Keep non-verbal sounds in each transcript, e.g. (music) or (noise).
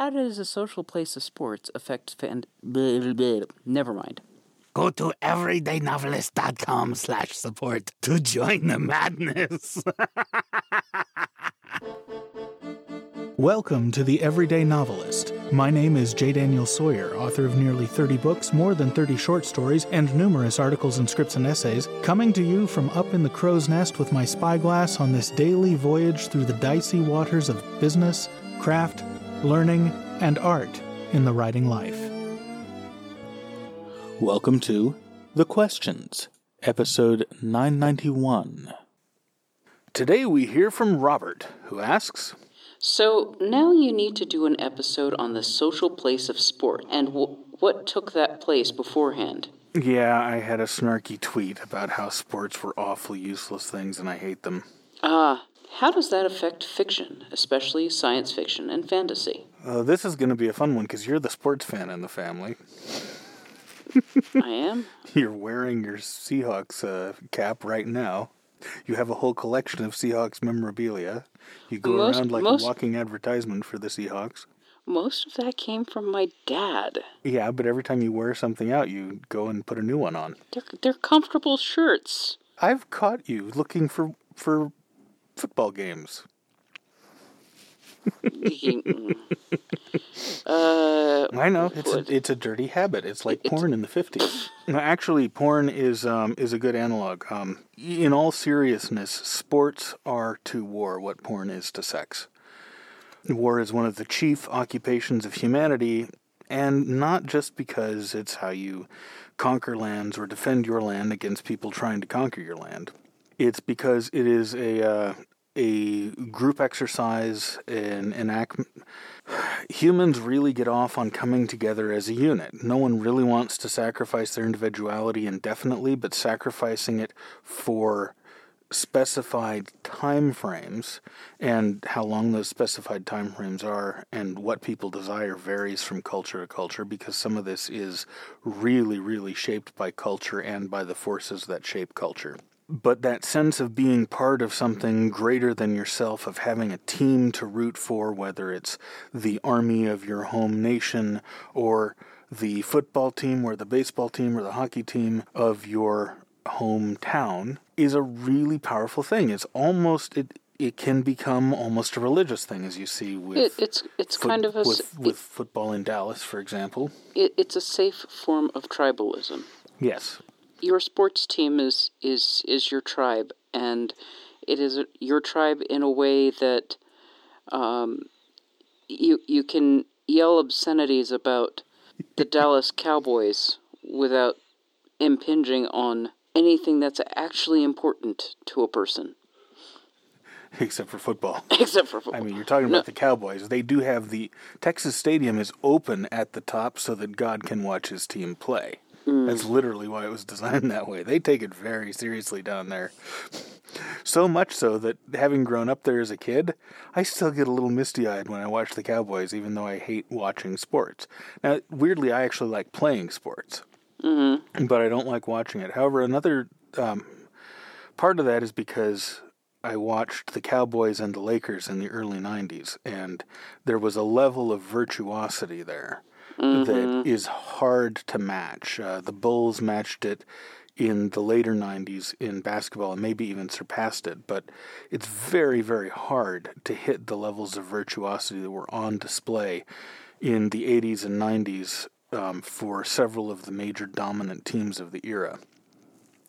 How does a social place of sports affect fan? Blah, (laughs) blah, blah. Never mind. Go to everydaynovelist.com slash support to join the madness. (laughs) Welcome to The Everyday Novelist. My name is J. Daniel Sawyer, author of nearly 30 books, more than 30 short stories, and numerous articles and scripts and essays, coming to you from up in the crow's nest with my spyglass on this daily voyage through the dicey waters of business, craft, learning, and art in the writing life. Welcome to The Questions, episode 991. Today we hear from Robert, who asks, So now you need to do an episode on the social place of sport and w- what took that place beforehand. Yeah, I had a snarky tweet about how sports were awfully useless things and I hate them. Ah, how does that affect fiction, especially science fiction and fantasy? Uh, this is going to be a fun one because you're the sports fan in the family. (laughs) I am. (laughs) You're wearing your Seahawks uh, cap right now. You have a whole collection of Seahawks memorabilia. You go Most- around like most- a walking advertisement for the Seahawks. Most of that came from my dad. Yeah, but every time you wear something out, you go and put a new one on. They're, they're comfortable shirts. I've caught you looking for for football games. (laughs) uh, I know it's a, it's a dirty habit. It's like porn in the fifties. Actually, porn is um, is a good analog. Um, in all seriousness, sports are to war what porn is to sex. War is one of the chief occupations of humanity, and not just because it's how you conquer lands or defend your land against people trying to conquer your land. It's because it is a uh, a group exercise, an an act. Humans really get off on coming together as a unit. No one really wants to sacrifice their individuality indefinitely, but sacrificing it for specified time frames and how long those specified time frames are and what people desire varies from culture to culture because some of this is really really shaped by culture and by the forces that shape culture but that sense of being part of something greater than yourself, of having a team to root for, whether it's the army of your home nation or the football team or the baseball team or the hockey team of your hometown, is a really powerful thing. It's almost it. It can become almost a religious thing, as you see with it, it's it's foot- kind of a with, with football in Dallas, for example. it, it's a safe form of tribalism. Yes, Your sports team is is is your tribe, and it is your tribe in a way that um, you you can yell obscenities about the Dallas Cowboys without impinging on anything that's actually important to a person, (laughs) except for football. (laughs) except for football. I mean, you're talking No. about the Cowboys. They do have the Texas Stadium is open at the top so that God can watch his team play. That's literally why it was (laughs) designed that way. They take it very seriously down there. So much so that having grown up there as a kid, I still get a little misty eyed when I watch the Cowboys, even though I hate watching sports. Now, weirdly, I actually like playing sports, but I don't like watching it. However, another um, part of that is because I watched the Cowboys and the Lakers in the early 90s, and there was a level of virtuosity there that is hard to match. Uh, the Bulls matched it in the later 90s in basketball and maybe even surpassed it, but it's very, very hard to hit the levels of virtuosity that were on display in the 80s and 90s um, for several of the major dominant teams of the era.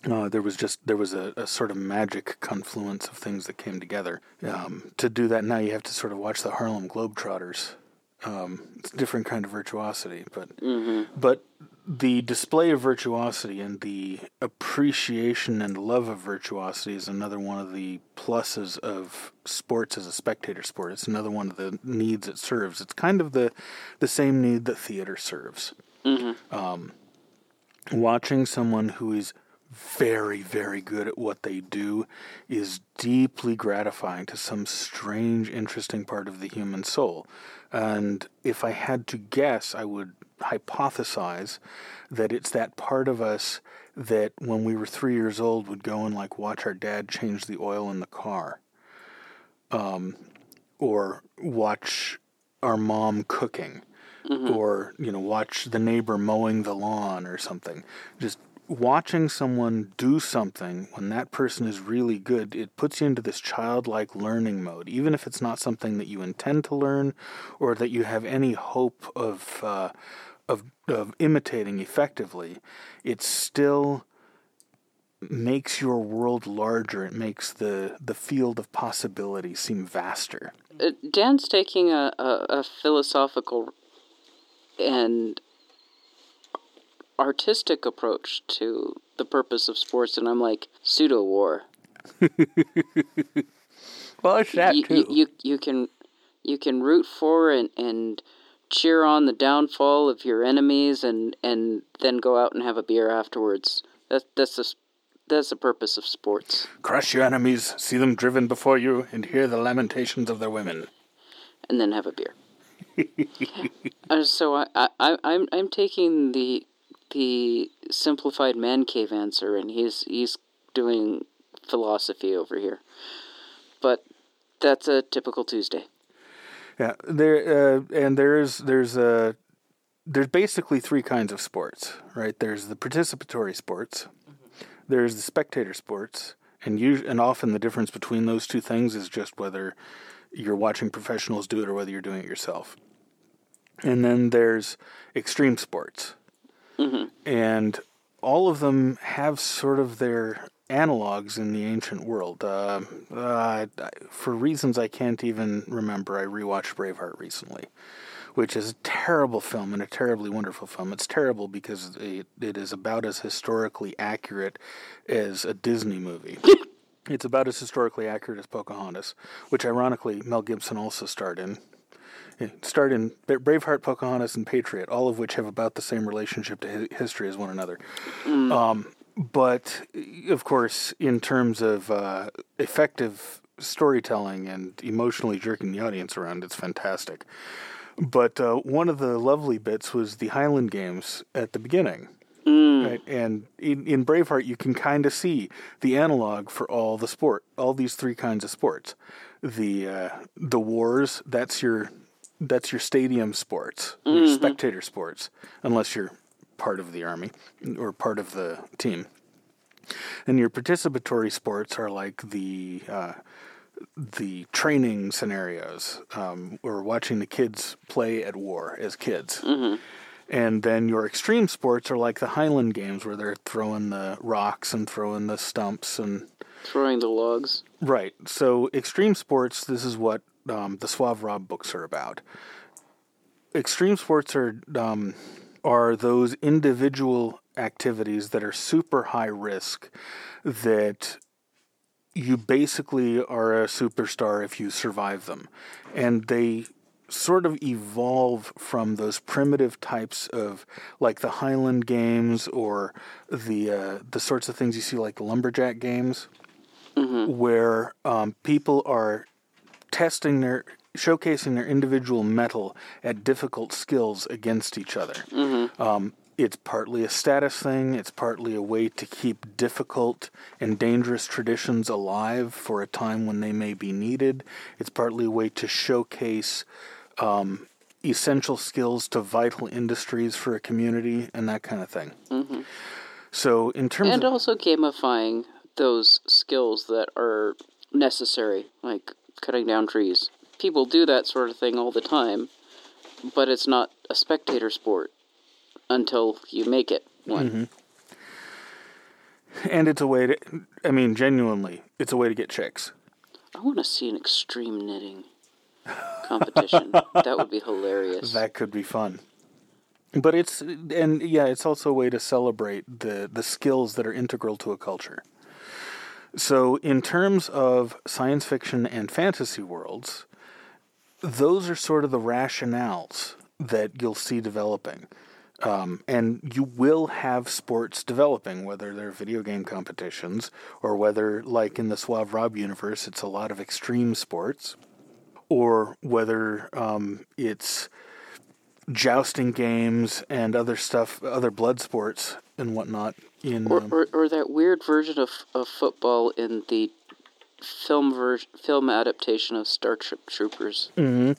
Uh, there was just there was a, a sort of magic confluence of things that came together. Um, to do that now, you have to sort of watch the Harlem Globetrotters. Um, it's a different kind of virtuosity, but mm-hmm. but the display of virtuosity and the appreciation and love of virtuosity is another one of the pluses of sports as a spectator sport. It's another one of the needs it serves. It's kind of the the same need that theater serves mm-hmm. um, watching someone who is very, very good at what they do is deeply gratifying to some strange, interesting part of the human soul. And if I had to guess, I would hypothesize that it's that part of us that when we were three years old would go and like watch our dad change the oil in the car. Um, or watch our mom cooking or you know watch the neighbor mowing the lawn or something just watching someone do something when that person is really good it puts you into this childlike learning mode even if it's not something that you intend to learn or that you have any hope of uh, of of imitating effectively. It still makes your world larger. It makes the the field of possibility seem vaster. Uh, Dan's taking a, a, a philosophical and artistic approach to the purpose of sports, and I'm like pseudo war. (laughs) well it's that You, you, you you can you can root for and and cheer on the downfall of your enemies, and and then go out and have a beer afterwards. That's that's the that's the purpose of sports. Crush your enemies, see them driven before you, and hear the lamentations of their women. and then have a beer. (laughs) uh, so I, I, I, I'm, I'm taking the, the simplified man cave answer, and he's, he's doing philosophy over here. But that's a typical Tuesday. Yeah, there uh, and there's there's uh, there's basically three kinds of sports, right? There's the participatory sports, there's the spectator sports, and you and often the difference between those two things is just whether you're watching professionals do it or whether you're doing it yourself. And then there's extreme sports, and all of them have sort of their analogs in the ancient world. Uh, uh, for reasons I can't even remember, I rewatched Braveheart recently, which is a terrible film and a terribly wonderful film. It's terrible because it, it is about as historically accurate as a Disney movie. (laughs) it's about as historically accurate as Pocahontas, which ironically Mel Gibson also starred in. Starred in Braveheart, Pocahontas, and Patriot, all of which have about the same relationship to history as one another. Um, but of course, in terms of uh, effective storytelling and emotionally jerking the audience around, it's fantastic. But uh, one of the lovely bits was the Highland Games at the beginning. Right? And in, in Braveheart, you can kind of see the analog for all the sport, all these three kinds of sports. The uh, the wars, that's your that's your stadium sports, your spectator sports, unless you're part of the army or part of the team. And your participatory sports are like the uh, the training scenarios, um, or watching the kids play at war as kids. And then your extreme sports are like the Highland games where they're throwing the rocks and throwing the stumps and Throwing the logs. Right. So, extreme sports, this is what um, the Suave Rob books are about. Extreme sports are um, are those individual activities that are super high risk that you basically are a superstar if you survive them. And they sort of evolve from those primitive types of like the Highland games or the uh, the sorts of things you see like the lumberjack games where um, people are testing their showcasing their individual mettle at difficult skills against each other. Um, it's partly a status thing. It's partly a way to keep difficult and dangerous traditions alive for a time when they may be needed. It's partly a way to showcase um, essential skills to vital industries for a community and that kind of thing so in terms And also gamifying those skills that are necessary, like cutting down trees. People do that sort of thing all the time, but it's not a spectator sport until you make it one. Mm-hmm. and it's a way to i mean genuinely it's a way to get chicks I want to see an extreme knitting competition. (laughs) that would be hilarious. That could be fun. But it's and yeah, it's also a way to celebrate the the skills that are integral to a culture. So in terms of science fiction and fantasy worlds, those are sort of the rationales that you'll see developing. Um, and you will have sports developing, whether they're video game competitions or whether, like in the Suave Rob universe, it's a lot of extreme sports, or whether um, it's jousting games and other stuff, other blood sports and whatnot. In or, um, or, or that weird version of, of football in the film ver- film adaptation of Starship Troopers. Mm-hmm.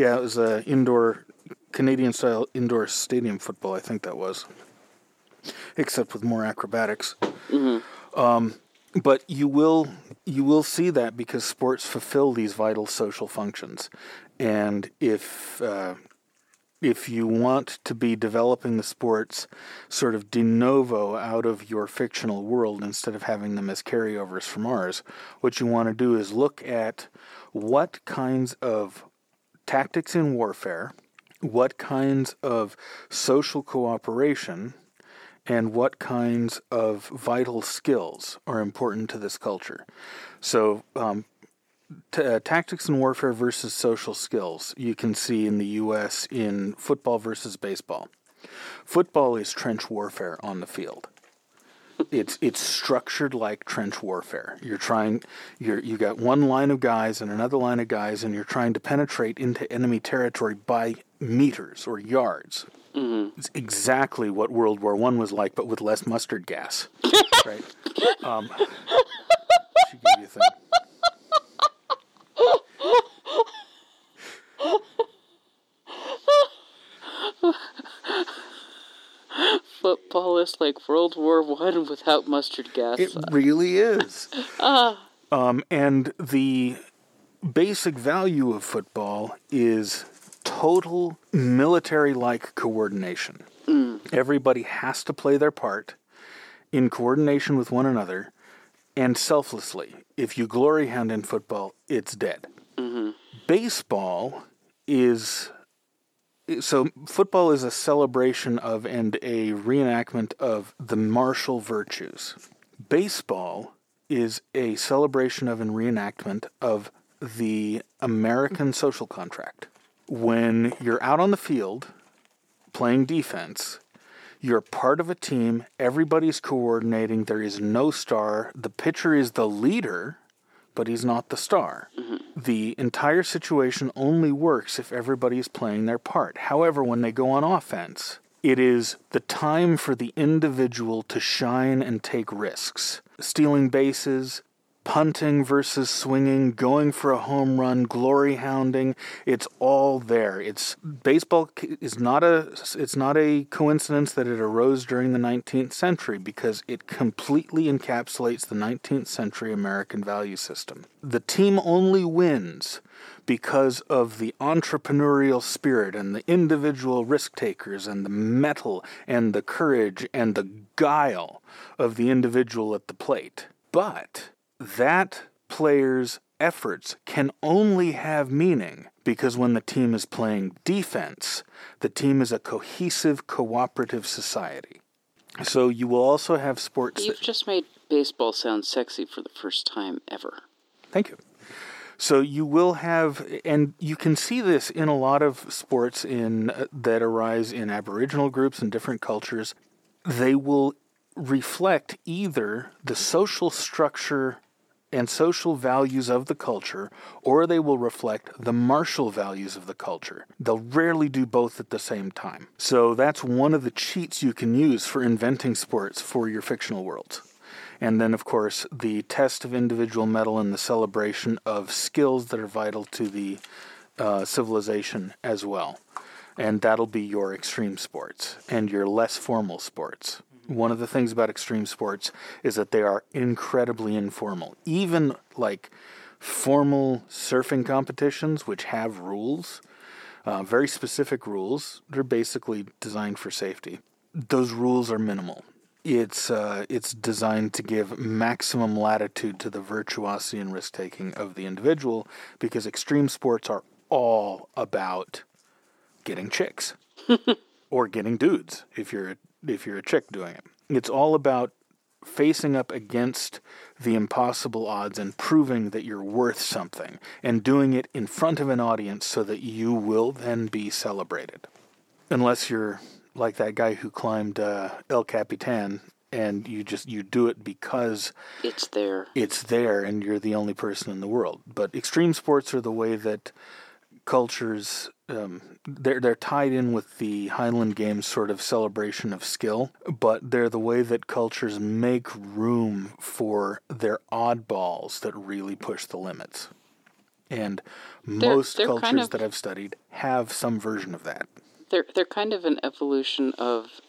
Yeah, it was a indoor Canadian style indoor stadium football. I think that was, except with more acrobatics. Mm-hmm. Um, but you will you will see that because sports fulfill these vital social functions, and if uh, if you want to be developing the sports sort of de novo out of your fictional world instead of having them as carryovers from ours, what you want to do is look at what kinds of tactics in warfare, what kinds of social cooperation, and what kinds of vital skills are important to this culture. So, um, t- uh, tactics and warfare versus social skills, you can see in the U.S. in football versus baseball. Football is trench warfare on the field. It's it's structured like trench warfare. You're trying you're you got one line of guys and another line of guys, and you're trying to penetrate into enemy territory by meters or yards. It's exactly what World War One was like, but with less mustard gas. (laughs) right? Um, should give you a thing. Like World War One (laughs) without mustard gas. It really is. (laughs) Ah. Um, and the basic value of football is total military like coordination. Mm. Everybody has to play their part in coordination with one another and selflessly. If you glory hound in football, it's dead. Mm-hmm. Baseball is so football is a celebration of and a reenactment of the martial virtues. Baseball is a celebration of and reenactment of the American mm-hmm. social contract. When you're out on the field playing defense, you're part of a team, everybody's coordinating, there is no star, the pitcher is the leader, but he's not the star. Mm-hmm. The entire situation only works if everybody is playing their part. However, when they go on offense, it is the time for the individual to shine and take risks. Stealing bases, punting versus swinging, going for a home run, glory hounding, it's all there. It's baseball is not a it's not a coincidence that it arose during the 19th century because it completely encapsulates the 19th century American value system. The team only wins because of the entrepreneurial spirit and the individual risk takers and the mettle and the courage and the guile of the individual at the plate. But that player's efforts can only have meaning because when the team is playing defense, the team is a cohesive, cooperative society. So you will also have sports. You've just made baseball sound sexy for the first time ever. Thank you. So you will have, and you can see this in a lot of sports in uh, that arise in Aboriginal groups and different cultures. They will reflect either the social structure and social values of the culture, or they will reflect the martial values of the culture. They'll rarely do both at the same time. So that's one of the cheats you can use for inventing sports for your fictional worlds. And then, of course, the test of individual mettle and the celebration of skills that are vital to the uh, civilization as well. And that'll be your extreme sports and your less formal sports. One of the things about extreme sports is that they are incredibly informal. Even like formal surfing competitions, which have rules, uh, very specific rules, they're basically designed for safety. Those rules are minimal it's uh, it's designed to give maximum latitude to the virtuosity and risk taking of the individual because extreme sports are all about getting chicks (laughs) or getting dudes if you're a, if you're a chick doing it. It's all about facing up against the impossible odds and proving that you're worth something and doing it in front of an audience so that you will then be celebrated. Unless you're like that guy who climbed uh, El Capitan and you just you do it because It's there. it's there and you're the only person in the world. But extreme sports are the way that cultures um, they're they're tied in with the Highland Games sort of celebration of skill, but they're the way that cultures make room for their oddballs that really push the limits. And most they're cultures kind of- that I've studied have some version of that. They're they're kind of an evolution of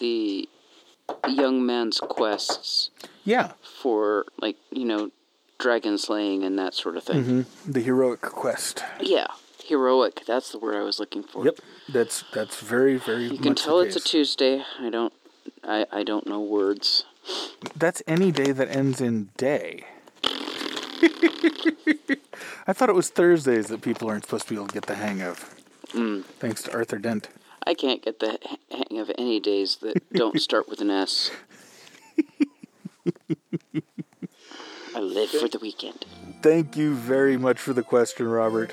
the young man's quests Yeah, for like you know dragon slaying and that sort of thing. hmm the heroic quest. Yeah, heroic. That's the word I was looking for. Yep, that's that's very very. You can tell it's a Tuesday. I don't. I, I don't know words. That's any day that ends in day. (laughs) I thought it was Thursdays that people aren't supposed to be able to get the hang of. Mm. Thanks to Arthur Dent. I can't get the hang of any days that don't (laughs) start with an S. I live for the weekend. Thank you very much for the question, Robert,